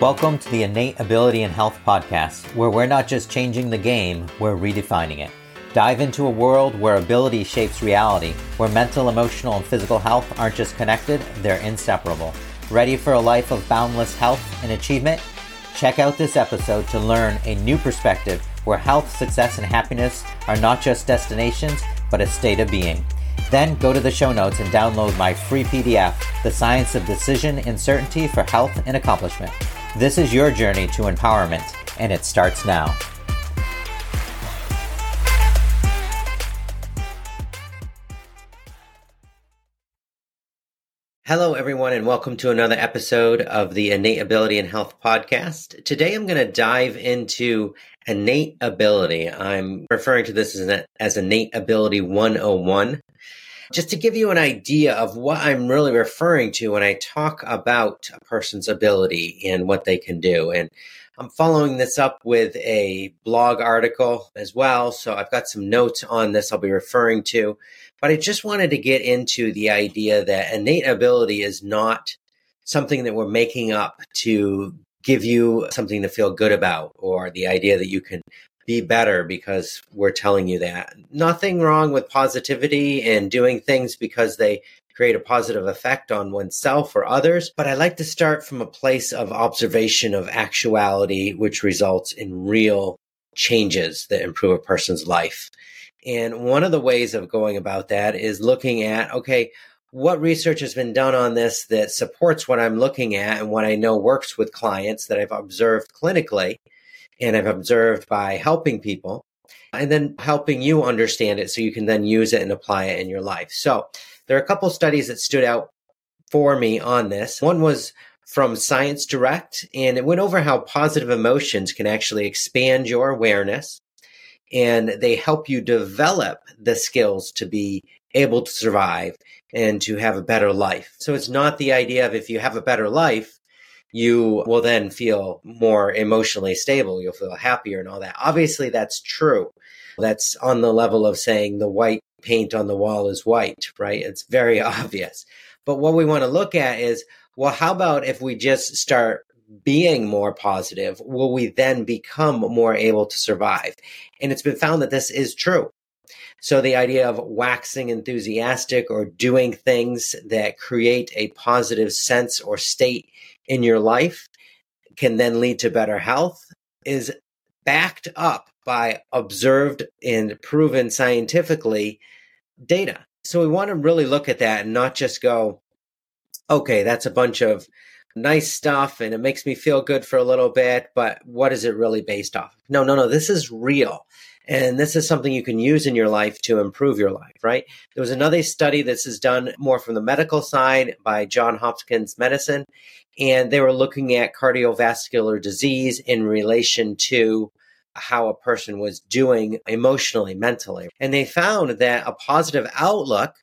Welcome to the Innate Ability and Health Podcast, where we're not just changing the game, we're redefining it. Dive into a world where ability shapes reality, where mental, emotional, and physical health aren't just connected, they're inseparable. Ready for a life of boundless health and achievement? Check out this episode to learn a new perspective where health, success, and happiness are not just destinations, but a state of being. Then go to the show notes and download my free PDF, The Science of Decision and Certainty for Health and Accomplishment. This is your journey to empowerment, and it starts now. Hello, everyone, and welcome to another episode of the Innate Ability and Health Podcast. Today, I'm going to dive into innate ability. I'm referring to this as, an, as Innate Ability 101 just to give you an idea of what I'm really referring to when I talk about a person's ability and what they can do. And I'm following this up with a blog article as well. So I've got some notes on this I'll be referring to. But I just wanted to get into the idea that innate ability is not something that we're making up to give you something to feel good about or the idea that you can be better because we're telling you that. Nothing wrong with positivity and doing things because they create a positive effect on oneself or others. But I like to start from a place of observation of actuality, which results in real changes that improve a person's life. And one of the ways of going about that is looking at, okay, what research has been done on this that supports what I'm looking at and what I know works with clients that I've observed clinically and I've observed by helping people and then helping you understand it so you can then use it and apply it in your life. So there are a couple studies that stood out for me on this. One was from Science Direct, and it went over how positive emotions can actually expand your awareness and they help you develop the skills to be able to survive and to have a better life. So it's not the idea of if you have a better life, you will then feel more emotionally stable. You'll feel happier and all that. Obviously, that's true. That's on the level of saying the white paint on the wall is white, right? It's very obvious. But what we want to look at is, well, how about if we just start being more positive? Will we then become more able to survive? And it's been found that this is true. So the idea of waxing enthusiastic or doing things that create a positive sense or state in your life can then lead to better health is backed up by observed and proven scientifically data. So we want to really look at that and not just go, okay, that's a bunch of nice stuff and it makes me feel good for a little bit, but what is it really based off? No, no, no, this is real. And this is something you can use in your life to improve your life, right? There was another study this is done more from the medical side by John Hopkins Medicine, and they were looking at cardiovascular disease in relation to how a person was doing emotionally, mentally. And they found that a positive outlook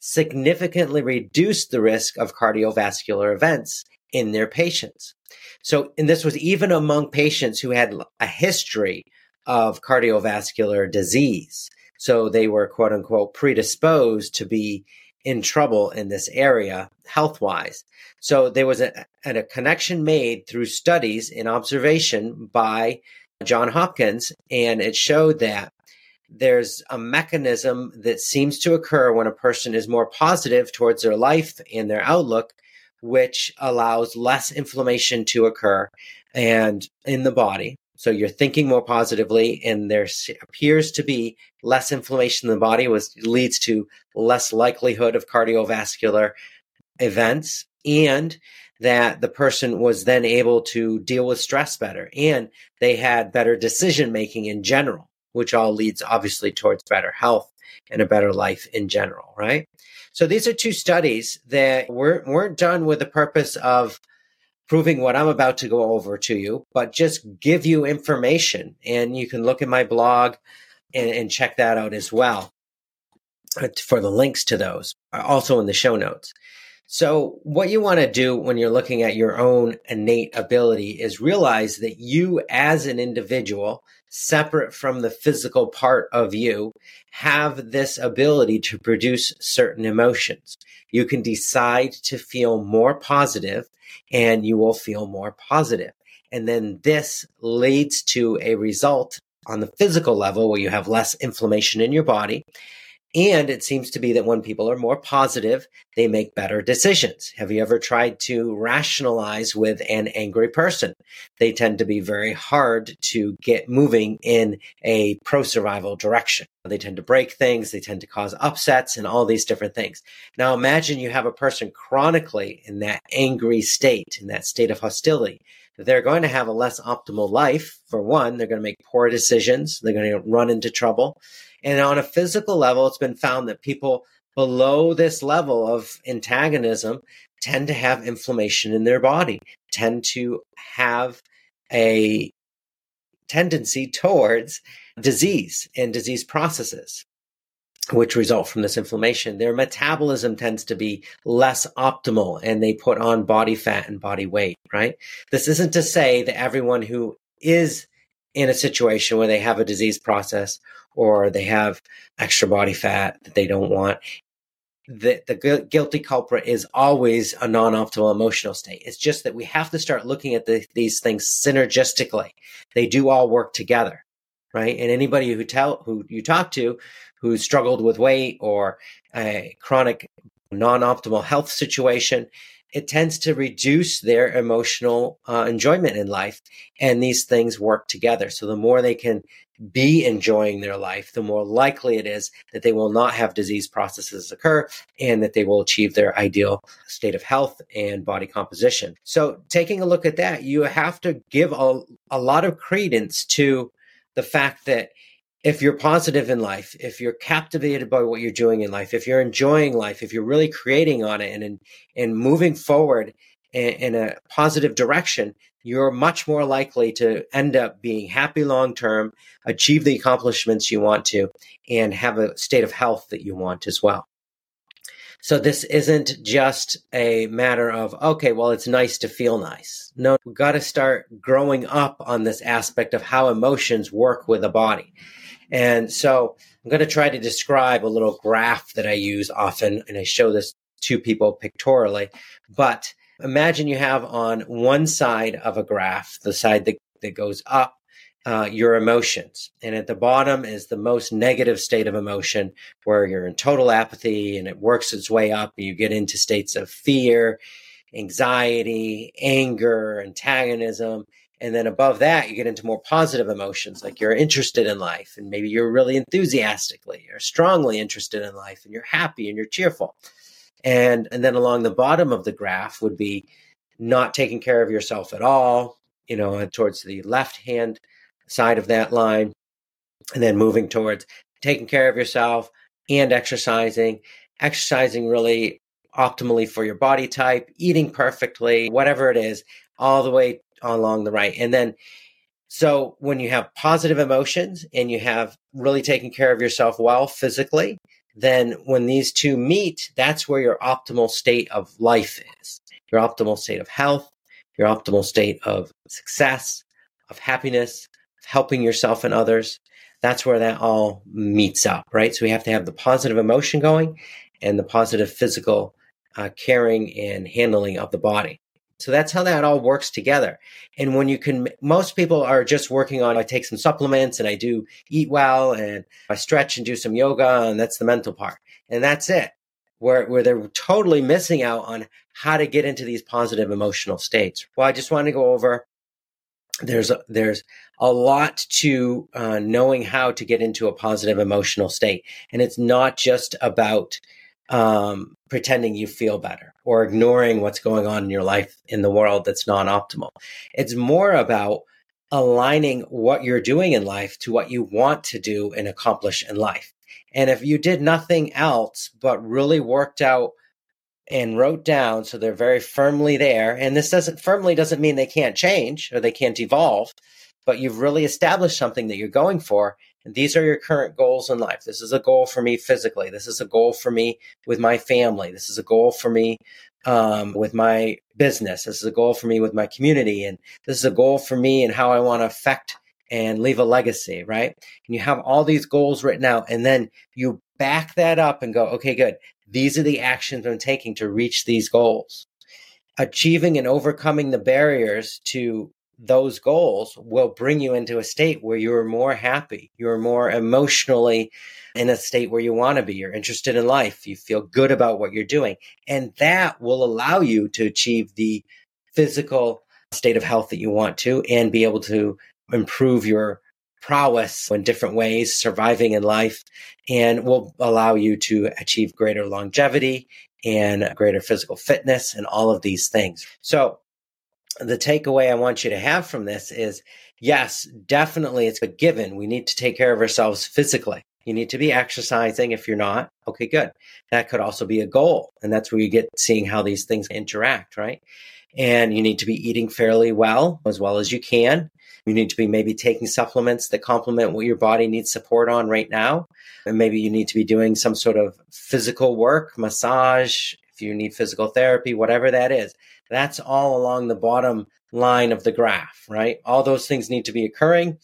significantly reduced the risk of cardiovascular events in their patients. So, and this was even among patients who had a history of cardiovascular disease. So they were quote unquote predisposed to be in trouble in this area health wise. So there was a, a connection made through studies and observation by John Hopkins, and it showed that there's a mechanism that seems to occur when a person is more positive towards their life and their outlook, which allows less inflammation to occur and in the body. So you're thinking more positively, and there appears to be less inflammation in the body, which leads to less likelihood of cardiovascular events, and that the person was then able to deal with stress better, and they had better decision making in general, which all leads obviously towards better health and a better life in general, right? So these are two studies that weren't, weren't done with the purpose of proving what I'm about to go over to you, but just give you information. And you can look at my blog and, and check that out as well uh, for the links to those, uh, also in the show notes. So, what you want to do when you're looking at your own innate ability is realize that you, as an individual, separate from the physical part of you, have this ability to produce certain emotions. You can decide to feel more positive and you will feel more positive. And then this leads to a result on the physical level where you have less inflammation in your body. And it seems to be that when people are more positive, they make better decisions. Have you ever tried to rationalize with an angry person? They tend to be very hard to get moving in a pro survival direction. They tend to break things, they tend to cause upsets and all these different things. Now imagine you have a person chronically in that angry state, in that state of hostility they're going to have a less optimal life. For one, they're going to make poor decisions. They're going to run into trouble. And on a physical level, it's been found that people below this level of antagonism tend to have inflammation in their body, tend to have a tendency towards disease and disease processes which result from this inflammation, their metabolism tends to be less optimal and they put on body fat and body weight, right? This isn't to say that everyone who is in a situation where they have a disease process or they have extra body fat that they don't want. The, the guilty culprit is always a non optimal emotional state. It's just that we have to start looking at the, these things synergistically. They do all work together, right? And anybody who tell who you talk to who struggled with weight or a chronic non optimal health situation, it tends to reduce their emotional uh, enjoyment in life. And these things work together. So the more they can be enjoying their life, the more likely it is that they will not have disease processes occur and that they will achieve their ideal state of health and body composition. So taking a look at that, you have to give a, a lot of credence to the fact that if you're positive in life, if you're captivated by what you're doing in life, if you're enjoying life, if you're really creating on it and and, moving forward in, in a positive direction, you're much more likely to end up being happy long term, achieve the accomplishments you want to, and have a state of health that you want as well. So this isn't just a matter of, okay, well, it's nice to feel nice. No, we've got to start growing up on this aspect of how emotions work with the body. And so I'm going to try to describe a little graph that I use often, and I show this to people pictorially. But imagine you have on one side of a graph, the side that, that goes up, uh, your emotions. And at the bottom is the most negative state of emotion where you're in total apathy and it works its way up. And you get into states of fear, anxiety, anger, antagonism. And then above that, you get into more positive emotions, like you're interested in life, and maybe you're really enthusiastically or strongly interested in life, and you're happy and you're cheerful. And and then along the bottom of the graph would be not taking care of yourself at all, you know, towards the left hand side of that line, and then moving towards taking care of yourself and exercising, exercising really optimally for your body type, eating perfectly, whatever it is, all the way along the right. And then, so when you have positive emotions and you have really taken care of yourself well physically, then when these two meet, that's where your optimal state of life is. Your optimal state of health, your optimal state of success, of happiness, helping yourself and others. That's where that all meets up, right? So we have to have the positive emotion going and the positive physical uh, caring and handling of the body. So that's how that all works together. And when you can, most people are just working on, I take some supplements and I do eat well and I stretch and do some yoga and that's the mental part. And that's it. Where, where they're totally missing out on how to get into these positive emotional states. Well, I just want to go over there's there's a lot to uh, knowing how to get into a positive emotional state, and it's not just about um, pretending you feel better or ignoring what's going on in your life in the world that's non optimal. It's more about aligning what you're doing in life to what you want to do and accomplish in life. And if you did nothing else but really worked out and wrote down so they're very firmly there, and this doesn't firmly doesn't mean they can't change or they can't evolve, but you've really established something that you're going for and these are your current goals in life. This is a goal for me physically. This is a goal for me with my family. This is a goal for me um, with my business. This is a goal for me with my community. And this is a goal for me and how I want to affect and leave a legacy, right? And you have all these goals written out, and then you back that up and go, okay, good. These are the actions I'm taking to reach these goals. Achieving and overcoming the barriers to those goals will bring you into a state where you're more happy, you're more emotionally in a state where you want to be, you're interested in life, you feel good about what you're doing. And that will allow you to achieve the physical state of health that you want to and be able to improve your prowess in different ways, surviving in life, and will allow you to achieve greater longevity and greater physical fitness and all of these things. So the takeaway I want you to have from this is yes, definitely it's a given. We need to take care of ourselves physically. You need to be exercising. If you're not, okay, good. That could also be a goal. And that's where you get seeing how these things interact, right? And you need to be eating fairly well, as well as you can. You need to be maybe taking supplements that complement what your body needs support on right now. And maybe you need to be doing some sort of physical work, massage, if you need physical therapy, whatever that is. That's all along the bottom line of the graph, right? All those things need to be occurring.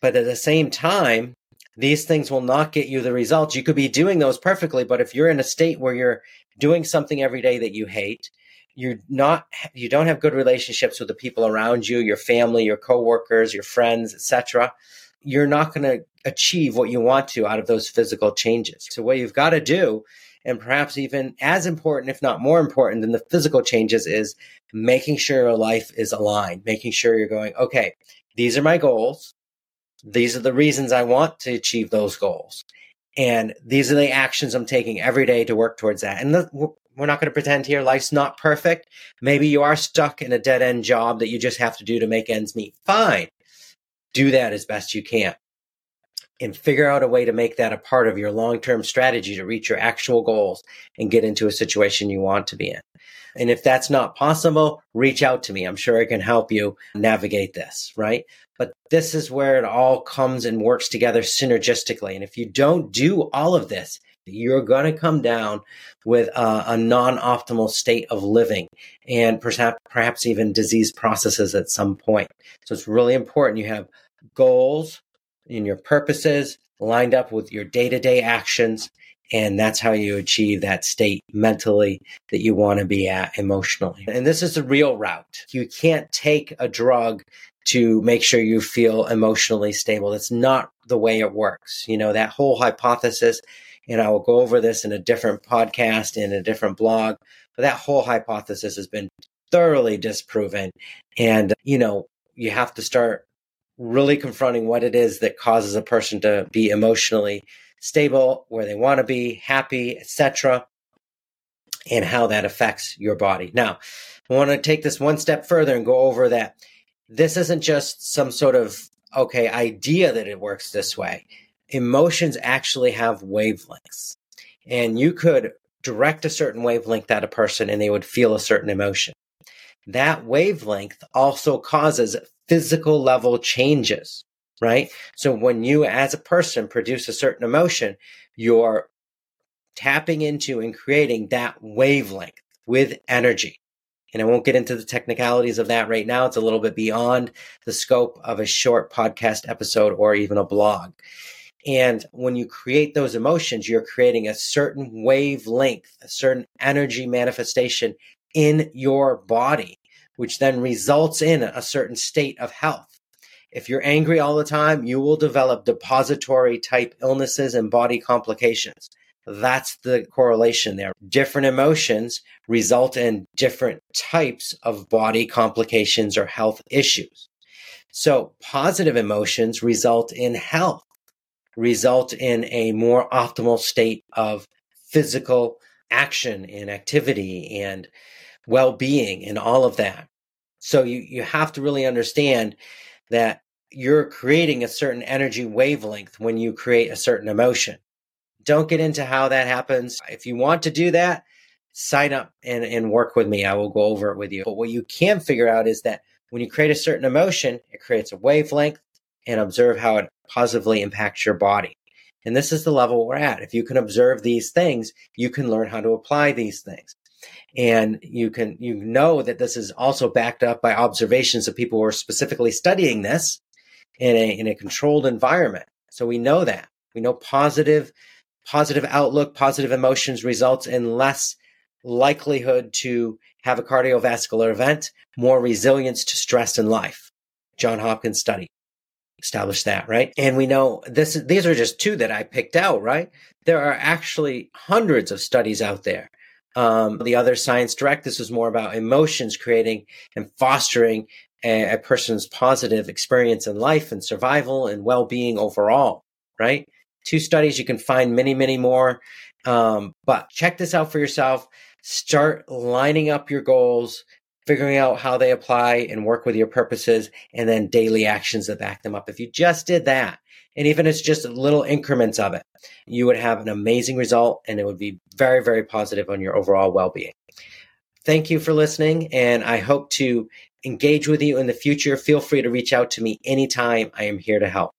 But at the same time, these things will not get you the results. You could be doing those perfectly, but if you're in a state where you're doing something every day that you hate, you're not you don't have good relationships with the people around you, your family, your coworkers, your friends, etc. You're not going to achieve what you want to out of those physical changes. So what you've got to do and perhaps even as important, if not more important than the physical changes, is making sure your life is aligned, making sure you're going, okay, these are my goals. These are the reasons I want to achieve those goals. And these are the actions I'm taking every day to work towards that. And the, we're not going to pretend here life's not perfect. Maybe you are stuck in a dead end job that you just have to do to make ends meet. Fine. Do that as best you can and figure out a way to make that a part of your long term strategy to reach your actual goals and get into a situation you want to be in. And if that's not possible, reach out to me. I'm sure I can help you navigate this, right? But this is where it all comes and works together synergistically. And if you don't do all of this, you're going to come down with a, a non optimal state of living and perhaps, perhaps even disease processes at some point. So it's really important you have goals, and your purposes lined up with your day to day actions. And that's how you achieve that state mentally that you want to be at emotionally. And this is the real route. You can't take a drug to make sure you feel emotionally stable. That's not the way it works. You know, that whole hypothesis, and I will go over this in a different podcast, in a different blog, but that whole hypothesis has been thoroughly disproven. And, you know, you have to start really confronting what it is that causes a person to be emotionally stable, where they want to be, happy, etc., and how that affects your body. Now, I want to take this one step further and go over that this isn't just some sort of okay idea that it works this way. Emotions actually have wavelengths. And you could direct a certain wavelength at a person and they would feel a certain emotion. That wavelength also causes physical level changes, right? So when you as a person produce a certain emotion, you're tapping into and creating that wavelength with energy. And I won't get into the technicalities of that right now. It's a little bit beyond the scope of a short podcast episode or even a blog. And when you create those emotions, you're creating a certain wavelength, a certain energy manifestation in your body which then results in a certain state of health. If you're angry all the time, you will develop depository type illnesses and body complications. That's the correlation there. Different emotions result in different types of body complications or health issues. So positive emotions result in health, result in a more optimal state of physical action and activity and well-being and all of that. So you, you have to really understand that you're creating a certain energy wavelength when you create a certain emotion. Don't get into how that happens. If you want to do that, sign up and, and work with me. I will go over it with you. But what you can figure out is that when you create a certain emotion, it creates a wavelength and observe how it positively impacts your body. And this is the level we're at. If you can observe these things, you can learn how to apply these things and you can you know that this is also backed up by observations of people who are specifically studying this in a in a controlled environment so we know that we know positive positive outlook positive emotions results in less likelihood to have a cardiovascular event, more resilience to stress in life. John Hopkins study established that, right? And we know this these are just two that I picked out, right? There are actually hundreds of studies out there. Um, the other Science Direct, this was more about emotions creating and fostering a, a person's positive experience in life and survival and well-being overall, right? Two studies, you can find many, many more. Um, but check this out for yourself. Start lining up your goals, figuring out how they apply and work with your purposes, and then daily actions that back them up. If you just did that, and even if it's just little increments of it, you would have an amazing result and it would be very, very positive on your overall well being. Thank you for listening, and I hope to engage with you in the future. Feel free to reach out to me anytime. I am here to help.